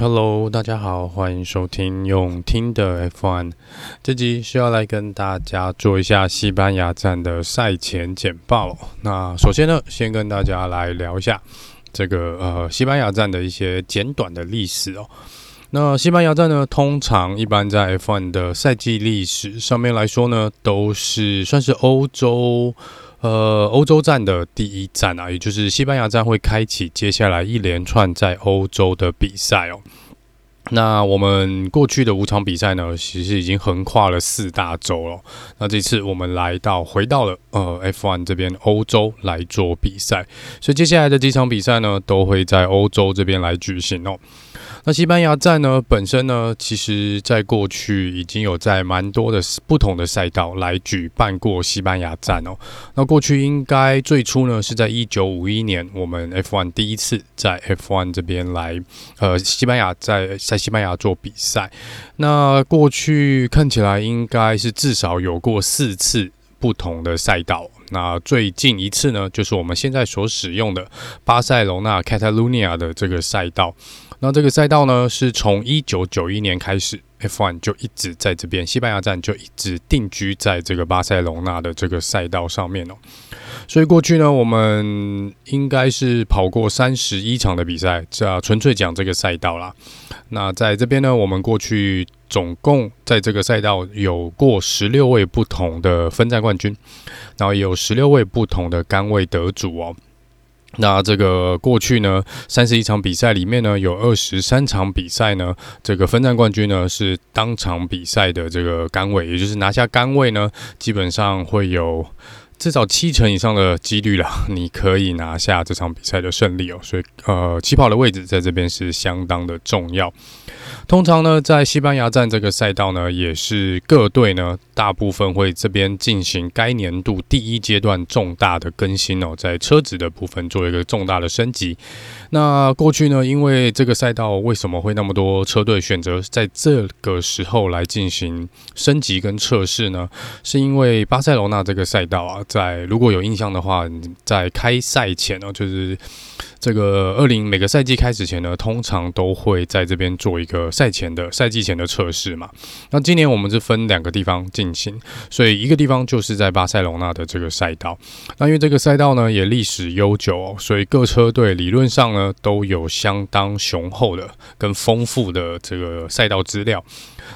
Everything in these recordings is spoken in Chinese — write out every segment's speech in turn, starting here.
Hello，大家好，欢迎收听用听的 F1。这集需要来跟大家做一下西班牙站的赛前简报。那首先呢，先跟大家来聊一下这个呃西班牙站的一些简短的历史哦。那西班牙站呢，通常一般在 F1 的赛季历史上面来说呢，都是算是欧洲。呃，欧洲站的第一站啊，也就是西班牙站会开启接下来一连串在欧洲的比赛哦。那我们过去的五场比赛呢，其实已经横跨了四大洲了。那这次我们来到回到了呃 F1 这边欧洲来做比赛，所以接下来的几场比赛呢，都会在欧洲这边来举行哦。那西班牙站呢，本身呢，其实在过去已经有在蛮多的不同的赛道来举办过西班牙站哦。那过去应该最初呢，是在一九五一年，我们 F1 第一次在 F1 这边来，呃，西班牙在在西班牙做比赛。那过去看起来应该是至少有过四次不同的赛道。那最近一次呢，就是我们现在所使用的巴塞罗那 Catalunya 的这个赛道。那这个赛道呢，是从一九九一年开始，F1 就一直在这边，西班牙站就一直定居在这个巴塞罗那的这个赛道上面哦。所以过去呢，我们应该是跑过三十一场的比赛，这纯粹讲这个赛道啦。那在这边呢，我们过去总共在这个赛道有过十六位不同的分站冠军，然后也有十六位不同的杆位得主哦。那这个过去呢，三十一场比赛里面呢，有二十三场比赛呢，这个分站冠军呢是当场比赛的这个杆位，也就是拿下杆位呢，基本上会有至少七成以上的几率啦，你可以拿下这场比赛的胜利哦。所以呃，起跑的位置在这边是相当的重要。通常呢，在西班牙站这个赛道呢，也是各队呢大部分会这边进行该年度第一阶段重大的更新哦，在车子的部分做一个重大的升级。那过去呢，因为这个赛道为什么会那么多车队选择在这个时候来进行升级跟测试呢？是因为巴塞罗那这个赛道啊，在如果有印象的话，在开赛前呢，就是。这个二零每个赛季开始前呢，通常都会在这边做一个赛前的赛季前的测试嘛。那今年我们是分两个地方进行，所以一个地方就是在巴塞罗那的这个赛道。那因为这个赛道呢也历史悠久，所以各车队理论上呢都有相当雄厚的跟丰富的这个赛道资料。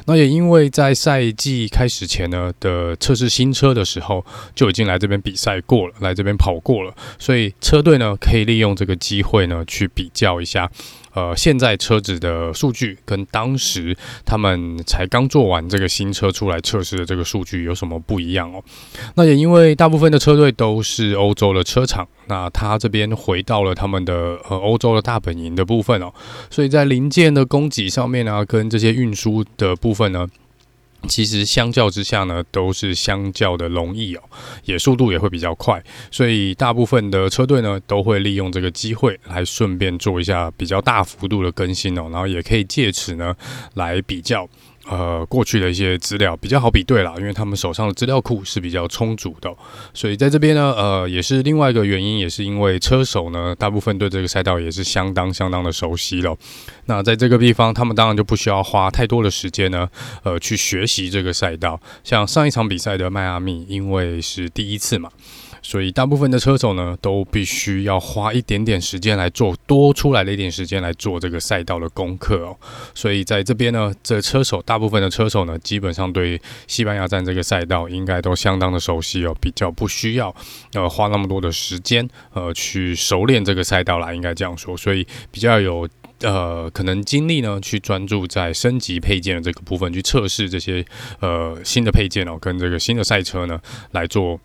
那也因为在赛季开始前呢的测试新车的时候就已经来这边比赛过了，来这边跑过了，所以车队呢可以利用这个机会呢去比较一下，呃，现在车子的数据跟当时他们才刚做完这个新车出来测试的这个数据有什么不一样哦？那也因为大部分的车队都是欧洲的车厂，那他这边回到了他们的呃欧洲的大本营的部分哦，所以在零件的供给上面啊，跟这些运输的部分呢。其实相较之下呢，都是相较的容易哦，也速度也会比较快，所以大部分的车队呢都会利用这个机会来顺便做一下比较大幅度的更新哦，然后也可以借此呢来比较。呃，过去的一些资料比较好比对啦，因为他们手上的资料库是比较充足的，所以在这边呢，呃，也是另外一个原因，也是因为车手呢，大部分对这个赛道也是相当相当的熟悉了。那在这个地方，他们当然就不需要花太多的时间呢，呃，去学习这个赛道。像上一场比赛的迈阿密，因为是第一次嘛。所以大部分的车手呢，都必须要花一点点时间来做，多出来的一点时间来做这个赛道的功课哦。所以在这边呢，这车手大部分的车手呢，基本上对西班牙站这个赛道应该都相当的熟悉哦，比较不需要呃花那么多的时间呃去熟练这个赛道啦，应该这样说。所以比较有呃可能精力呢，去专注在升级配件的这个部分，去测试这些呃新的配件哦，跟这个新的赛车呢来做。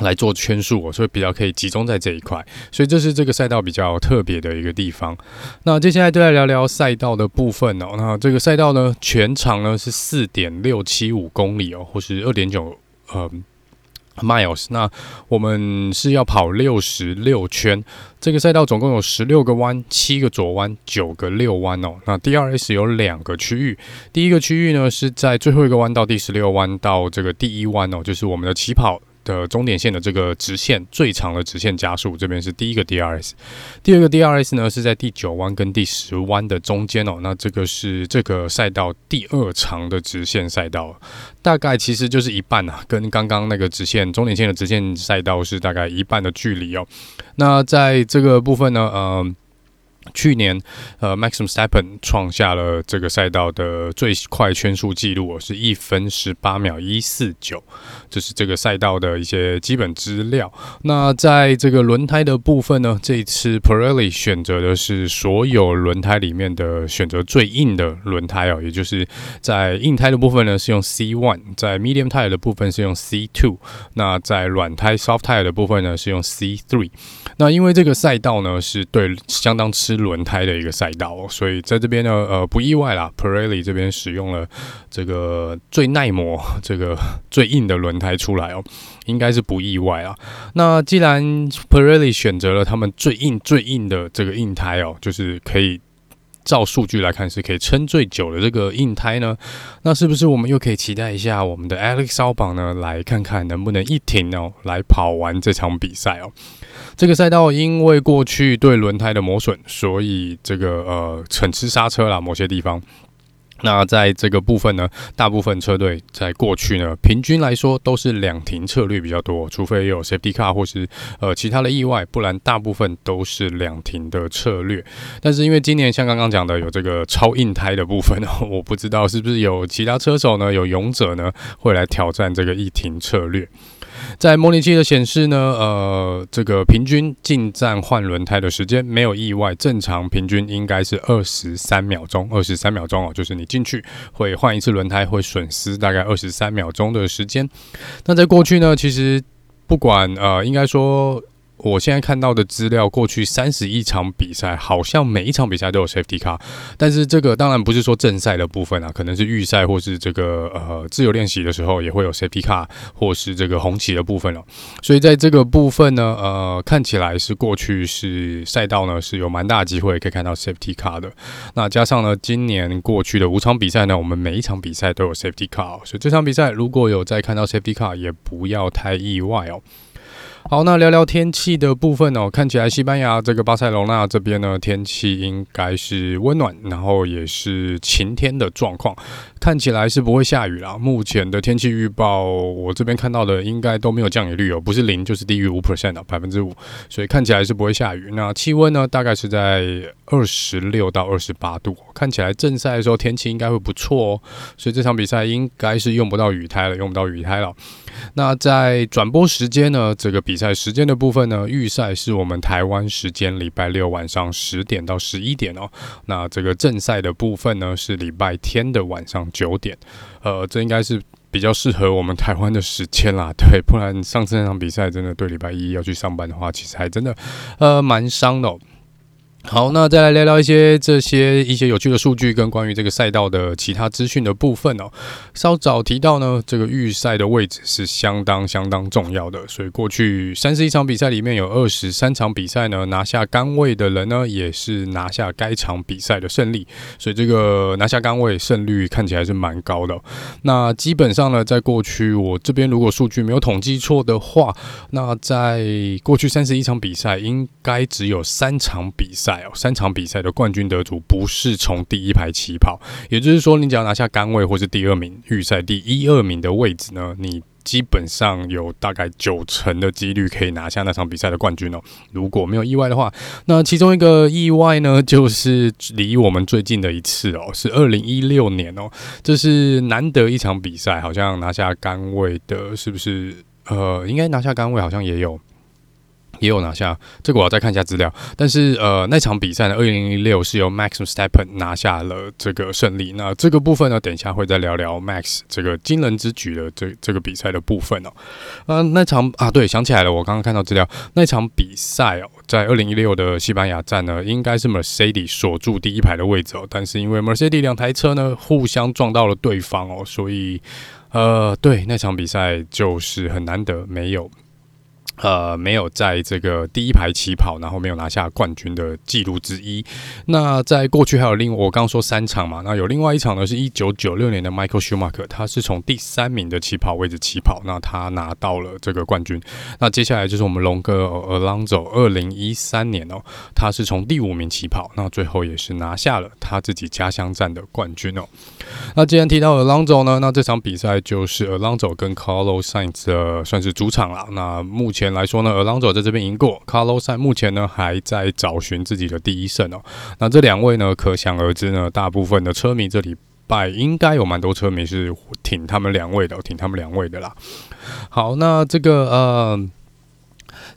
来做圈数，所以比较可以集中在这一块，所以这是这个赛道比较特别的一个地方。那接下来就来聊聊赛道的部分哦。那这个赛道呢，全长呢是四点六七五公里哦，或是二点九呃 miles。那我们是要跑六十六圈。这个赛道总共有十六个弯，七个左弯，九个右弯哦。那 DRS 有两个区域，第一个区域呢是在最后一个弯道第十六弯到这个第一弯哦，就是我们的起跑。的终点线的这个直线最长的直线加速，这边是第一个 DRS，第二个 DRS 呢是在第九弯跟第十弯的中间哦，那这个是这个赛道第二长的直线赛道，大概其实就是一半啊，跟刚刚那个直线终点线的直线赛道是大概一半的距离哦，那在这个部分呢，呃。去年，呃，Maxim s t e p p e n 创下了这个赛道的最快圈速记录，是一分十八秒一四九，这是这个赛道的一些基本资料。那在这个轮胎的部分呢，这一次 Pirelli 选择的是所有轮胎里面的选择最硬的轮胎哦，也就是在硬胎的部分呢是用 C one，在 Medium tire 的部分是用 C two，那在软胎 Soft tire 的部分呢是用 C three。那因为这个赛道呢是对相当吃是轮胎的一个赛道，所以在这边呢，呃，不意外啦。Pirelli 这边使用了这个最耐磨、这个最硬的轮胎出来哦，应该是不意外啊。那既然 Pirelli 选择了他们最硬、最硬的这个硬胎哦，就是可以。照数据来看，是可以撑最久的这个硬胎呢，那是不是我们又可以期待一下我们的 Alex 烧榜呢？来看看能不能一停哦，来跑完这场比赛哦。这个赛道因为过去对轮胎的磨损，所以这个呃很吃刹车啦，某些地方。那在这个部分呢，大部分车队在过去呢，平均来说都是两停策略比较多，除非有 safety car 或是呃其他的意外，不然大部分都是两停的策略。但是因为今年像刚刚讲的有这个超硬胎的部分，我不知道是不是有其他车手呢，有勇者呢会来挑战这个一停策略。在模拟器的显示呢，呃，这个平均进站换轮胎的时间没有意外，正常平均应该是二十三秒钟。二十三秒钟哦，就是你进去会换一次轮胎，会损失大概二十三秒钟的时间。那在过去呢，其实不管呃，应该说。我现在看到的资料，过去三十一场比赛，好像每一场比赛都有 safety car，但是这个当然不是说正赛的部分啊，可能是预赛或是这个呃自由练习的时候也会有 safety car，或是这个红旗的部分哦。所以在这个部分呢，呃，看起来是过去是赛道呢是有蛮大的机会可以看到 safety car 的。那加上呢，今年过去的五场比赛呢，我们每一场比赛都有 safety car，所以这场比赛如果有再看到 safety car，也不要太意外哦。好，那聊聊天气的部分哦。看起来西班牙这个巴塞罗那这边呢，天气应该是温暖，然后也是晴天的状况。看起来是不会下雨啦。目前的天气预报，我这边看到的应该都没有降雨率哦，不是零就是低于五 percent 的百分之五，所以看起来是不会下雨。那气温呢，大概是在二十六到二十八度。看起来正赛的时候天气应该会不错哦，所以这场比赛应该是用不到雨胎了，用不到雨胎了。那在转播时间呢，这个比赛时间的部分呢，预赛是我们台湾时间礼拜六晚上十点到十一点哦。那这个正赛的部分呢，是礼拜天的晚上九点。呃，这应该是比较适合我们台湾的时间啦。对，不然上次那场比赛真的对礼拜一要去上班的话，其实还真的呃蛮伤的。好，那再来聊聊一些这些一些有趣的数据跟关于这个赛道的其他资讯的部分哦。稍早提到呢，这个预赛的位置是相当相当重要的，所以过去三十一场比赛里面有二十三场比赛呢，拿下杆位的人呢，也是拿下该场比赛的胜利，所以这个拿下杆位胜率看起来是蛮高的。那基本上呢，在过去我这边如果数据没有统计错的话，那在过去三十一场比赛应该只有三场比赛。三场比赛的冠军得主不是从第一排起跑，也就是说，你只要拿下杆位或是第二名，预赛第一二名的位置呢，你基本上有大概九成的几率可以拿下那场比赛的冠军哦。如果没有意外的话，那其中一个意外呢，就是离我们最近的一次哦，是二零一六年哦，这是难得一场比赛，好像拿下杆位的，是不是？呃，应该拿下杆位好像也有。也有拿下，这个我要再看一下资料。但是呃，那场比赛呢，二零一六是由 Max Verstappen 拿下了这个胜利。那这个部分呢，等一下会再聊聊 Max 这个惊人之举的这这个比赛的部分哦。呃，那场啊，对，想起来了，我刚刚看到资料，那场比赛哦，在二零一六的西班牙站呢，应该是 Mercedes 锁住第一排的位置哦。但是因为 Mercedes 两台车呢互相撞到了对方哦，所以呃，对，那场比赛就是很难得没有。呃，没有在这个第一排起跑，然后没有拿下冠军的记录之一。那在过去还有另我刚刚说三场嘛，那有另外一场呢，是一九九六年的 Michael Schumacher，他是从第三名的起跑位置起跑，那他拿到了这个冠军。那接下来就是我们龙哥 Alonso，二零一三年哦，他是从第五名起跑，那最后也是拿下了他自己家乡站的冠军哦。那既然提到 Alonso 呢，那这场比赛就是 Alonso 跟 Carlos Sainz 的算是主场了。那目前来说呢，Alonso 在这边赢过，Carlos Sainz 目前呢还在找寻自己的第一胜哦。那这两位呢，可想而知呢，大部分的车迷这礼拜应该有蛮多车迷是挺他们两位的，挺他们两位的啦。好，那这个呃。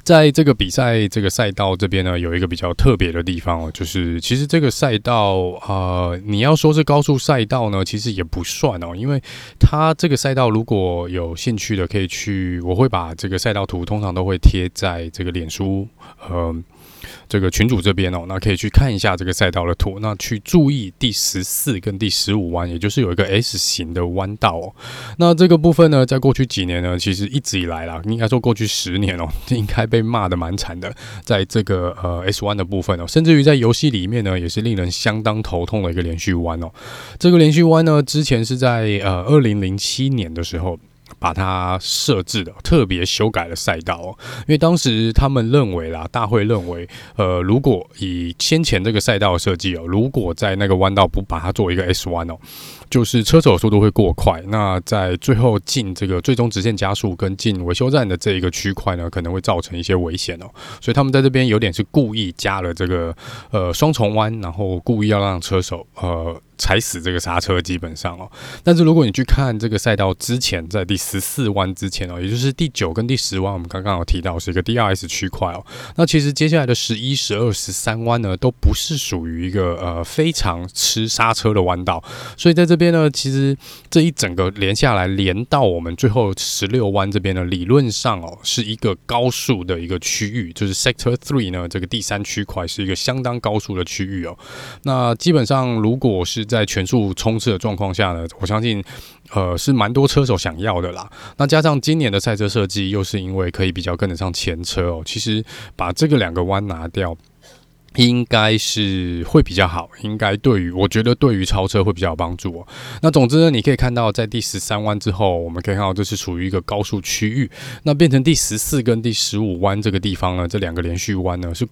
在这个比赛这个赛道这边呢，有一个比较特别的地方哦，就是其实这个赛道呃，你要说是高速赛道呢，其实也不算哦，因为它这个赛道如果有兴趣的可以去，我会把这个赛道图通常都会贴在这个脸书呃。这个群主这边哦，那可以去看一下这个赛道的图，那去注意第十四跟第十五弯，也就是有一个 S 型的弯道哦。那这个部分呢，在过去几年呢，其实一直以来啦，应该说过去十年哦，应该被骂得蛮惨的。在这个呃 S 弯的部分哦，甚至于在游戏里面呢，也是令人相当头痛的一个连续弯哦。这个连续弯呢，之前是在呃二零零七年的时候。把它设置的特别修改了赛道哦，因为当时他们认为啦，大会认为，呃，如果以先前这个赛道设计哦，如果在那个弯道不把它做一个 S 弯哦，就是车手速度会过快，那在最后进这个最终直线加速跟进维修站的这一个区块呢，可能会造成一些危险哦，所以他们在这边有点是故意加了这个呃双重弯，然后故意要让车手呃。踩死这个刹车，基本上哦。但是如果你去看这个赛道之前，在第十四弯之前哦，也就是第九跟第十弯，我们刚刚有提到是一个 DRS 区块哦。那其实接下来的十一、十二、十三弯呢，都不是属于一个呃非常吃刹车的弯道。所以在这边边呢，其实这一整个连下来，连到我们最后十六弯这边呢，理论上哦是一个高速的一个区域，就是 Sector Three 呢这个第三区块是一个相当高速的区域哦。那基本上如果是在全速冲刺的状况下呢，我相信，呃，是蛮多车手想要的啦。那加上今年的赛车设计，又是因为可以比较跟得上前车哦。其实把这个两个弯拿掉，应该是会比较好。应该对于我觉得对于超车会比较有帮助哦。那总之呢，你可以看到在第十三弯之后，我们可以看到这是属于一个高速区域。那变成第十四跟第十五弯这个地方呢，这两个连续弯呢是。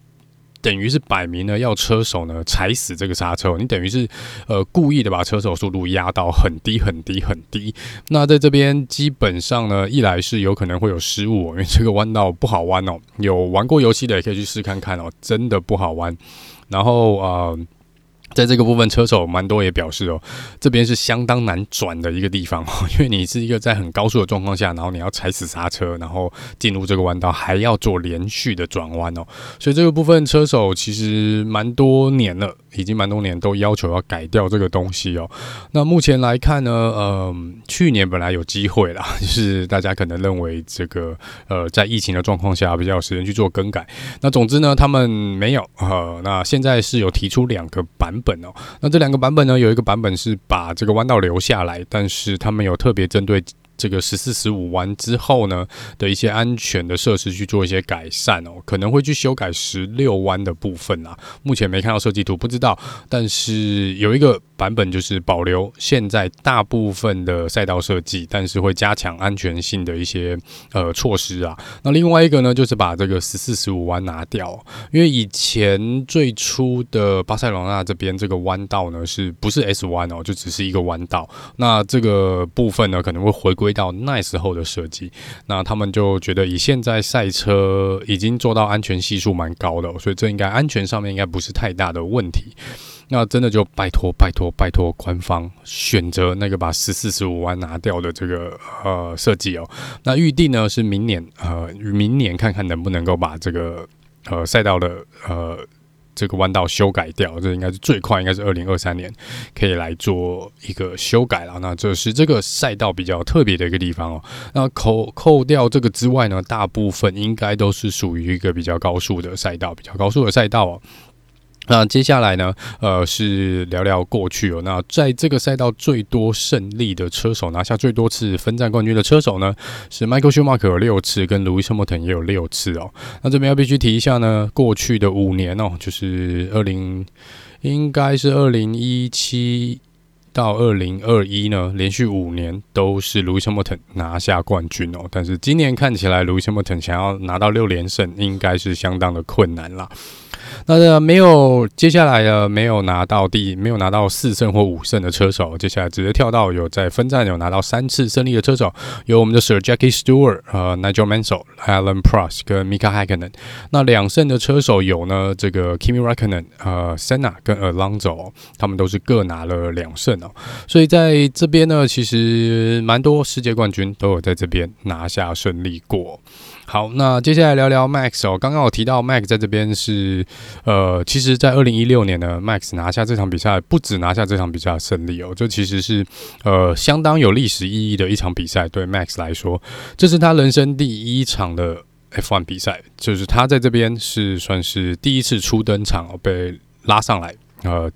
等于是摆明了要车手呢踩死这个刹车，你等于是呃故意的把车手速度压到很低很低很低。那在这边基本上呢，一来是有可能会有失误，因为这个弯道不好弯哦。有玩过游戏的也可以去试看看哦，真的不好弯。然后呃。在这个部分，车手蛮多也表示哦，这边是相当难转的一个地方哦，因为你是一个在很高速的状况下，然后你要踩死刹车，然后进入这个弯道，还要做连续的转弯哦，所以这个部分车手其实蛮多年了，已经蛮多年都要求要改掉这个东西哦。那目前来看呢，呃，去年本来有机会啦，就是大家可能认为这个呃在疫情的状况下比较有时间去做更改。那总之呢，他们没有呃，那现在是有提出两个版本。哦，那这两个版本呢，有一个版本是把这个弯道留下来，但是他们有特别针对。这个十四、十五弯之后呢的一些安全的设施去做一些改善哦，可能会去修改十六弯的部分啊。目前没看到设计图，不知道。但是有一个版本就是保留现在大部分的赛道设计，但是会加强安全性的一些呃措施啊。那另外一个呢，就是把这个十四、十五弯拿掉，因为以前最初的巴塞罗那这边这个弯道呢，是不是 S 弯哦，就只是一个弯道。那这个部分呢，可能会回归。到那时候的设计，那他们就觉得以现在赛车已经做到安全系数蛮高的，所以这应该安全上面应该不是太大的问题。那真的就拜托拜托拜托官方选择那个把十四十五弯拿掉的这个呃设计哦。那预定呢是明年呃明年看看能不能够把这个呃赛道的呃。这个弯道修改掉，这应该是最快，应该是二零二三年可以来做一个修改了。那这是这个赛道比较特别的一个地方哦。那扣扣掉这个之外呢，大部分应该都是属于一个比较高速的赛道，比较高速的赛道哦。那接下来呢，呃，是聊聊过去哦。那在这个赛道最多胜利的车手，拿下最多次分站冠军的车手呢，是 Michael Schumacher 有六次，跟 Lewis Hamilton 也有六次哦。那这边要必须提一下呢，过去的五年哦，就是二零，应该是二零一七到二零二一呢，连续五年都是 Lewis Hamilton 拿下冠军哦。但是今年看起来，Lewis Hamilton 想要拿到六连胜，应该是相当的困难啦。那没有接下来的没有拿到第没有拿到四胜或五胜的车手，接下来直接跳到有在分站有拿到三次胜利的车手，有我们的 Sir Jackie Stewart 和 Nigel Mansell、Alan Prost 跟 Mika Hakkinen。那两胜的车手有呢，这个 Kimi Raikkonen 呃 Senna 跟 Alonso，他们都是各拿了两胜哦。所以在这边呢，其实蛮多世界冠军都有在这边拿下胜利过。好，那接下来聊聊 Max 哦。刚刚我提到 Max 在这边是，呃，其实，在二零一六年呢，Max 拿下这场比赛，不止拿下这场比赛的胜利哦，这其实是呃相当有历史意义的一场比赛。对 Max 来说，这是他人生第一场的 F1 比赛，就是他在这边是算是第一次初登场哦，被拉上来，呃。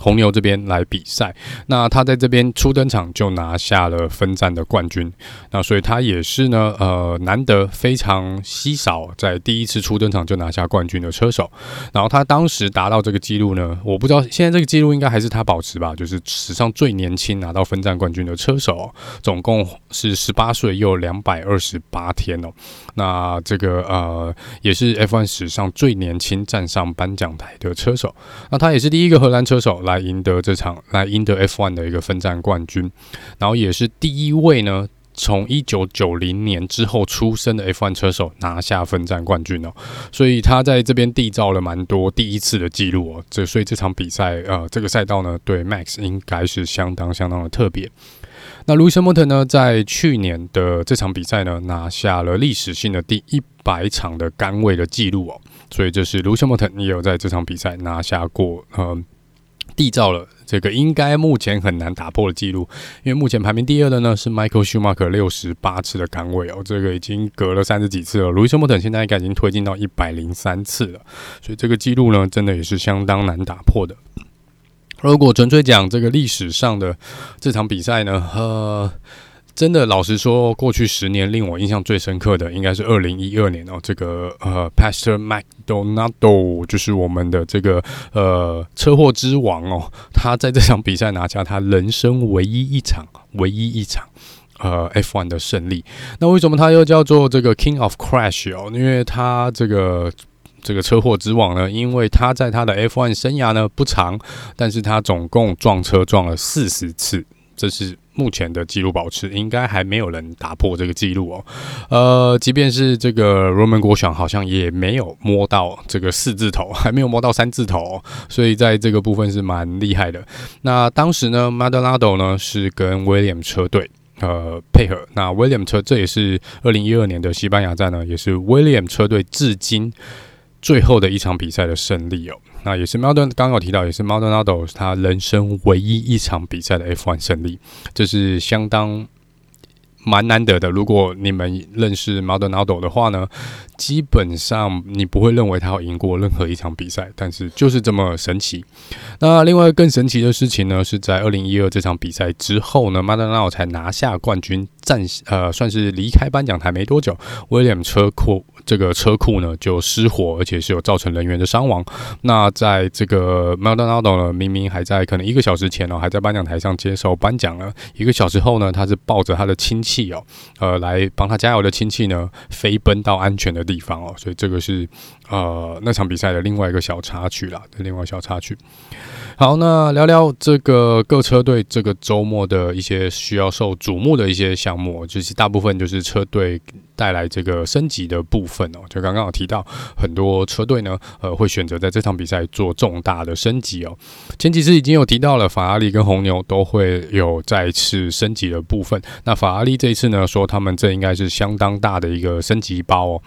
红牛这边来比赛，那他在这边初登场就拿下了分站的冠军，那所以他也是呢，呃，难得非常稀少在第一次初登场就拿下冠军的车手。然后他当时达到这个记录呢，我不知道现在这个记录应该还是他保持吧，就是史上最年轻拿到分站冠军的车手，总共是十八岁又两百二十八天哦。那这个呃也是 F1 史上最年轻站上颁奖台的车手，那他也是第一个荷兰车手来赢得这场，来赢得 F1 的一个分站冠军，然后也是第一位呢，从一九九零年之后出生的 F1 车手拿下分站冠军哦，所以他在这边缔造了蛮多第一次的记录哦，这所以这场比赛呃这个赛道呢，对 Max 应该是相当相当的特别。那 Lewis Hamilton 呢，在去年的这场比赛呢，拿下了历史性的第一百场的杆位的记录哦，所以这是 Lewis Hamilton 也有在这场比赛拿下过，呃，缔造了这个应该目前很难打破的记录，因为目前排名第二的呢是 Michael Schumacher 六十八次的杆位哦，这个已经隔了三十几次了，Lewis Hamilton 现在应该已经推进到一百零三次了，所以这个记录呢，真的也是相当难打破的。如果纯粹讲这个历史上的这场比赛呢，呃，真的老实说，过去十年令我印象最深刻的应该是二零一二年哦，这个呃，Pastor McDonaldo，就是我们的这个呃车祸之王哦，他在这场比赛拿下他人生唯一一场、唯一一场呃 F1 的胜利。那为什么他又叫做这个 King of Crash 哦？因为他这个。这个车祸之王呢，因为他在他的 F1 生涯呢不长，但是他总共撞车撞了四十次，这是目前的纪录保持，应该还没有人打破这个纪录哦。呃，即便是这个 Romain Grosjean 好像也没有摸到这个四字头，还没有摸到三字头哦，所以在这个部分是蛮厉害的。那当时呢 m a d o n a d o 呢是跟 William 车队呃配合，那 William 车这也是二零一二年的西班牙站呢，也是 William 车队至今。最后的一场比赛的胜利哦，那也是 Maldon 刚刚有提到，也是 Maldonado 他人生唯一一场比赛的 F1 胜利，这是相当。蛮难得的。如果你们认识 Maldonado 的话呢，基本上你不会认为他有赢过任何一场比赛，但是就是这么神奇。那另外更神奇的事情呢，是在二零一二这场比赛之后呢，Maldonado 才拿下冠军，暂呃算是离开颁奖台没多久，William 车库这个车库呢就失火，而且是有造成人员的伤亡。那在这个 Maldonado 呢，明明还在可能一个小时前哦，还在颁奖台上接受颁奖了，一个小时后呢，他是抱着他的亲戚。哦，呃，来帮他加油的亲戚呢，飞奔到安全的地方哦，所以这个是呃那场比赛的另外一个小插曲啦，另外小插曲。好，那聊聊这个各车队这个周末的一些需要受瞩目的一些项目，就是大部分就是车队带来这个升级的部分哦。就刚刚有提到，很多车队呢，呃，会选择在这场比赛做重大的升级哦。前几次已经有提到了，法拉利跟红牛都会有再次升级的部分。那法拉利这一次呢，说他们这应该是相当大的一个升级包哦。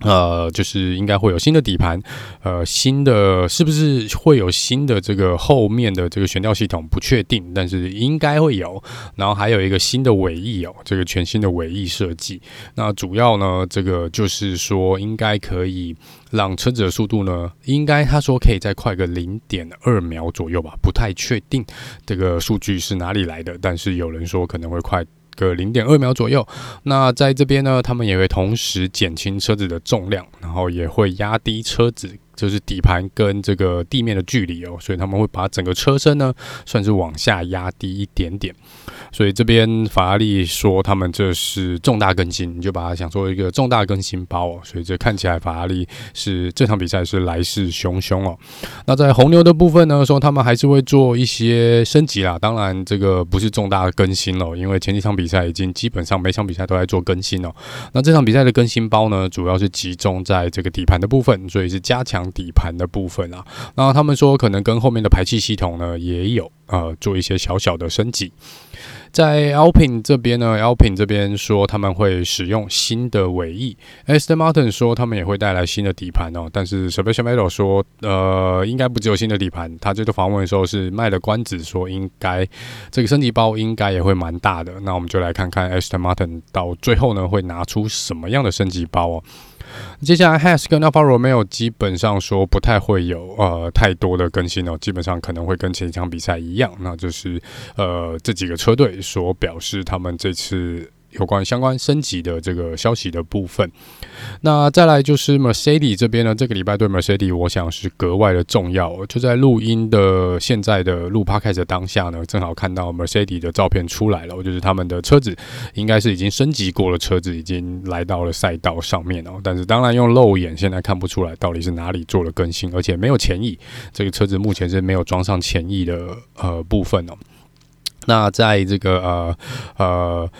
呃，就是应该会有新的底盘，呃，新的是不是会有新的这个后面的这个悬吊系统不确定，但是应该会有。然后还有一个新的尾翼哦，这个全新的尾翼设计。那主要呢，这个就是说应该可以让车子的速度呢，应该他说可以再快个零点二秒左右吧，不太确定这个数据是哪里来的，但是有人说可能会快。个零点二秒左右，那在这边呢，他们也会同时减轻车子的重量，然后也会压低车子。就是底盘跟这个地面的距离哦，所以他们会把整个车身呢算是往下压低一点点。所以这边法拉利说他们这是重大更新，你就把它想做一个重大更新包哦。所以这看起来法拉利是这场比赛是来势汹汹哦。那在红牛的部分呢，说他们还是会做一些升级啦。当然这个不是重大更新了，因为前几场比赛已经基本上每场比赛都在做更新哦。那这场比赛的更新包呢，主要是集中在这个底盘的部分，所以是加强。底盘的部分啊，那他们说可能跟后面的排气系统呢也有呃做一些小小的升级。在 Alpine 这边呢，Alpine 这边说他们会使用新的尾翼，Aston Martin 说他们也会带来新的底盘哦。但是 Sebastian Vettel 说，呃，应该不只有新的底盘，他这个访问的时候是卖了关子，说应该这个升级包应该也会蛮大的。那我们就来看看 Aston Martin 到最后呢会拿出什么样的升级包哦。接下来 Has 跟 Alfa Romeo 基本上说不太会有呃太多的更新哦，基本上可能会跟前一场比赛一样，那就是呃这几个车队所表示他们这次。有关相关升级的这个消息的部分，那再来就是 Mercedes 这边呢，这个礼拜对 Mercedes 我想是格外的重要。就在录音的现在的录 Podcast 的当下呢，正好看到 Mercedes 的照片出来了，就是他们的车子应该是已经升级过了，车子已经来到了赛道上面哦。但是当然用肉眼现在看不出来到底是哪里做了更新，而且没有前翼，这个车子目前是没有装上前翼的呃部分哦。那在这个呃呃。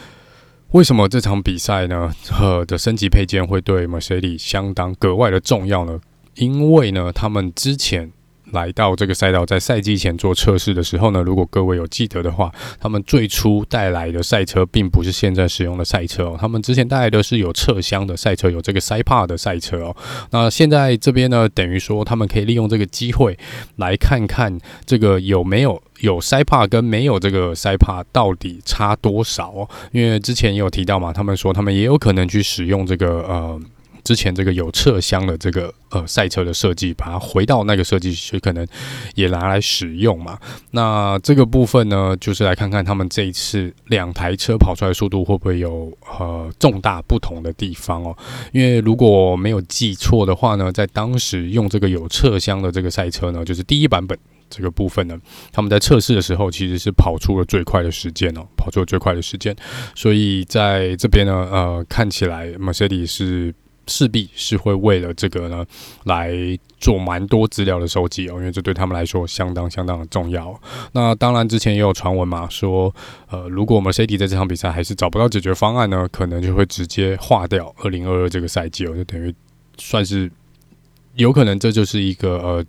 为什么这场比赛呢？呃的升级配件会对 Mercedes 相当格外的重要呢？因为呢，他们之前来到这个赛道，在赛季前做测试的时候呢，如果各位有记得的话，他们最初带来的赛车并不是现在使用的赛车哦，他们之前带来的是有侧箱的赛车，有这个塞帕的赛车哦。那现在这边呢，等于说他们可以利用这个机会来看看这个有没有。有塞帕跟没有这个塞帕到底差多少哦？因为之前也有提到嘛，他们说他们也有可能去使用这个呃，之前这个有侧箱的这个呃赛车的设计，把它回到那个设计，所以可能也拿来使用嘛。那这个部分呢，就是来看看他们这一次两台车跑出来的速度会不会有呃重大不同的地方哦？因为如果没有记错的话呢，在当时用这个有侧箱的这个赛车呢，就是第一版本。这个部分呢，他们在测试的时候其实是跑出了最快的时间哦，跑出了最快的时间，所以在这边呢，呃，看起来 Mercedes 是势必是会为了这个呢来做蛮多资料的收集哦，因为这对他们来说相当相当的重要。那当然之前也有传闻嘛，说呃，如果我们 C D 在这场比赛还是找不到解决方案呢，可能就会直接划掉二零二二这个赛季哦，就等于算是有可能这就是一个呃。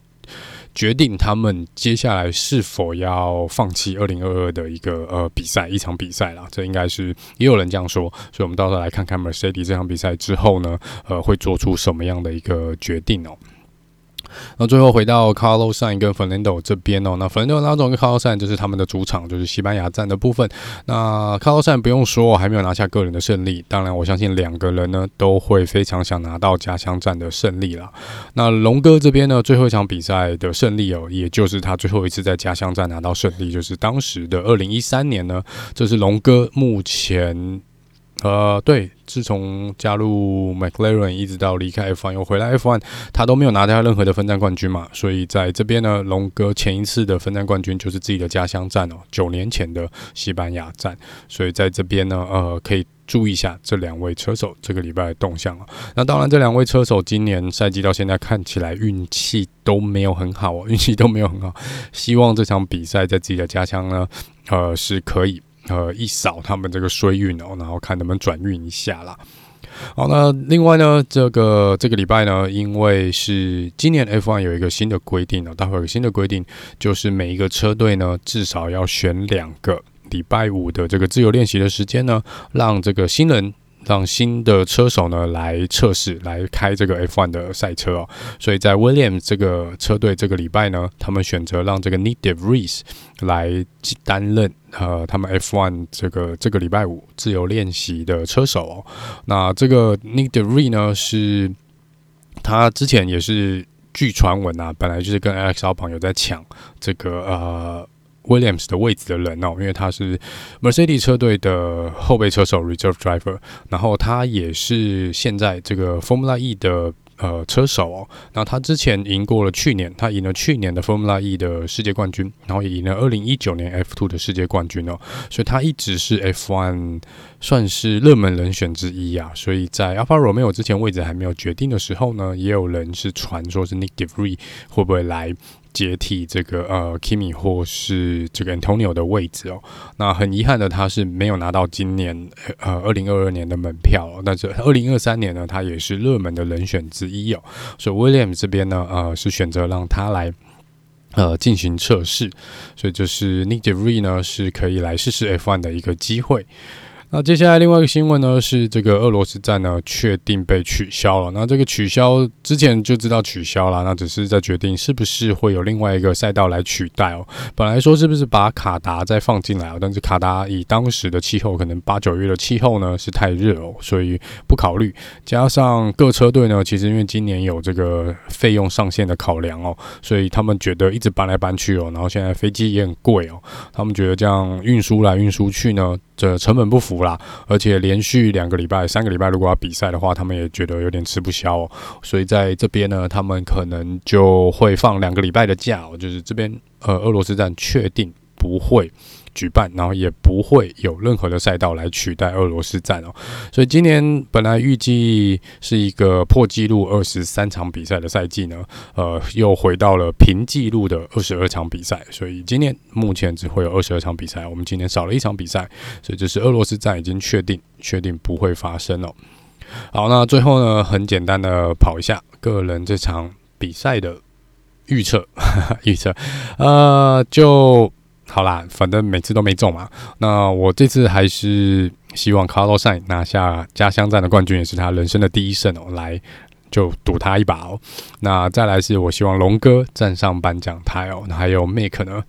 决定他们接下来是否要放弃二零二二的一个呃比赛一场比赛啦，这应该是也有人这样说，所以我们到时候来看看 Mercedes 这场比赛之后呢，呃，会做出什么样的一个决定哦。那最后回到 Carlos San 跟 Fernando 这边哦，那 Fernando 那种跟 Carlos San 就是他们的主场，就是西班牙站的部分。那 Carlos San 不用说，还没有拿下个人的胜利。当然，我相信两个人呢都会非常想拿到家乡站的胜利啦。那龙哥这边呢，最后一场比赛的胜利哦，也就是他最后一次在家乡站拿到胜利，就是当时的二零一三年呢，这是龙哥目前。呃，对，自从加入 McLaren 一直到离开 F1 又回来 F1，他都没有拿到任何的分站冠军嘛，所以在这边呢，龙哥前一次的分站冠军就是自己的家乡站哦，九年前的西班牙站，所以在这边呢，呃，可以注意一下这两位车手这个礼拜的动向啊。那当然，这两位车手今年赛季到现在看起来运气都没有很好哦，运气都没有很好，希望这场比赛在自己的家乡呢，呃，是可以。呃，一扫他们这个衰运哦，然后看能不能转运一下啦。好，那另外呢，这个这个礼拜呢，因为是今年 F1 有一个新的规定哦，待会有个新的规定，就是每一个车队呢，至少要选两个礼拜五的这个自由练习的时间呢，让这个新人让新的车手呢来测试，来开这个 F1 的赛车哦。所以在 William 这个车队这个礼拜呢，他们选择让这个 Nyck de Vries 来担任呃他们 F1 这个这个礼拜五自由练习的车手哦。那这个 Nick d e r e 呢是，他之前也是据传闻啊，本来就是跟 Alex Albon 有在抢这个呃。Williams 的位置的人哦，因为他是 Mercedes 车队的后备车手 Reserve Driver，然后他也是现在这个 Formula E 的呃车手哦。那他之前赢过了去年，他赢了去年的 Formula E 的世界冠军，然后也赢了二零一九年 F2 的世界冠军哦。所以他一直是 F one 算是热门人选之一啊。所以在 Alpha Romeo 之前位置还没有决定的时候呢，也有人是传说是 Nick d e v r e e 会不会来。接替这个呃，Kimi 或是这个 Antonio 的位置哦。那很遗憾的，他是没有拿到今年呃二零二二年的门票哦。但是二零二三年呢，他也是热门的人选之一哦。所以 William 这边呢，呃，是选择让他来呃进行测试。所以就是 Nick d e v r e 呢，是可以来试试 F1 的一个机会。那接下来另外一个新闻呢，是这个俄罗斯站呢确定被取消了。那这个取消之前就知道取消了，那只是在决定是不是会有另外一个赛道来取代哦。本来说是不是把卡达再放进来哦，但是卡达以当时的气候，可能八九月的气候呢是太热哦，所以不考虑。加上各车队呢，其实因为今年有这个费用上限的考量哦，所以他们觉得一直搬来搬去哦，然后现在飞机也很贵哦，他们觉得这样运输来运输去呢，这成本不符。啦，而且连续两个礼拜、三个礼拜，如果要比赛的话，他们也觉得有点吃不消。所以在这边呢，他们可能就会放两个礼拜的假哦。就是这边呃，俄罗斯站确定不会举办，然后也不会有任何的赛道来取代俄罗斯站哦。所以今年本来预计是一个破纪录二十三场比赛的赛季呢，呃，又回到了平纪录的二十二场比赛。所以今年目前只会有二十二场比赛，我们今年少了一场比赛，所以这是俄罗斯站已经确定确定不会发生哦。好，那最后呢，很简单的跑一下个人这场比赛的预测，预测，呃，就。好啦，反正每次都没中嘛。那我这次还是希望 Carlos 拿下家乡站的冠军，也是他人生的第一胜哦。来，就赌他一把哦。那再来是我希望龙哥站上颁奖台哦。那还有 Mike 呢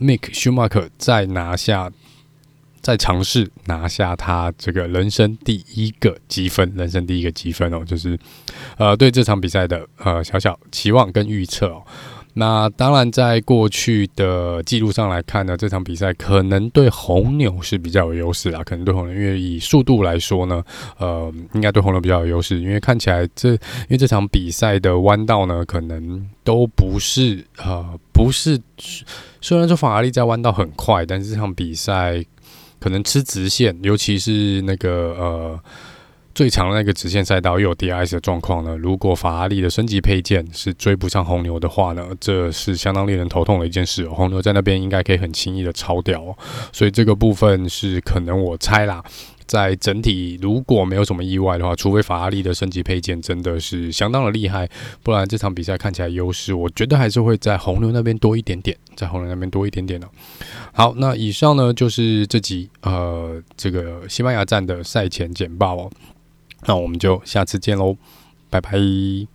，Mick Schumacher 再拿下，再尝试拿下他这个人生第一个积分，人生第一个积分哦。就是呃，对这场比赛的呃小小期望跟预测哦。那当然，在过去的记录上来看呢，这场比赛可能对红牛是比较有优势啦。可能对红牛，因为以速度来说呢，呃，应该对红牛比较有优势。因为看起来这，因为这场比赛的弯道呢，可能都不是呃，不是。虽然说法拉利在弯道很快，但是这场比赛可能吃直线，尤其是那个呃。最长的那个直线赛道又有 DRS 的状况呢？如果法拉利的升级配件是追不上红牛的话呢？这是相当令人头痛的一件事。红牛在那边应该可以很轻易的超掉哦，所以这个部分是可能我猜啦，在整体如果没有什么意外的话，除非法拉利的升级配件真的是相当的厉害，不然这场比赛看起来优势，我觉得还是会在红牛那边多一点点，在红牛那边多一点点哦。好，那以上呢就是这集呃这个西班牙站的赛前简报哦。那我们就下次见喽，拜拜。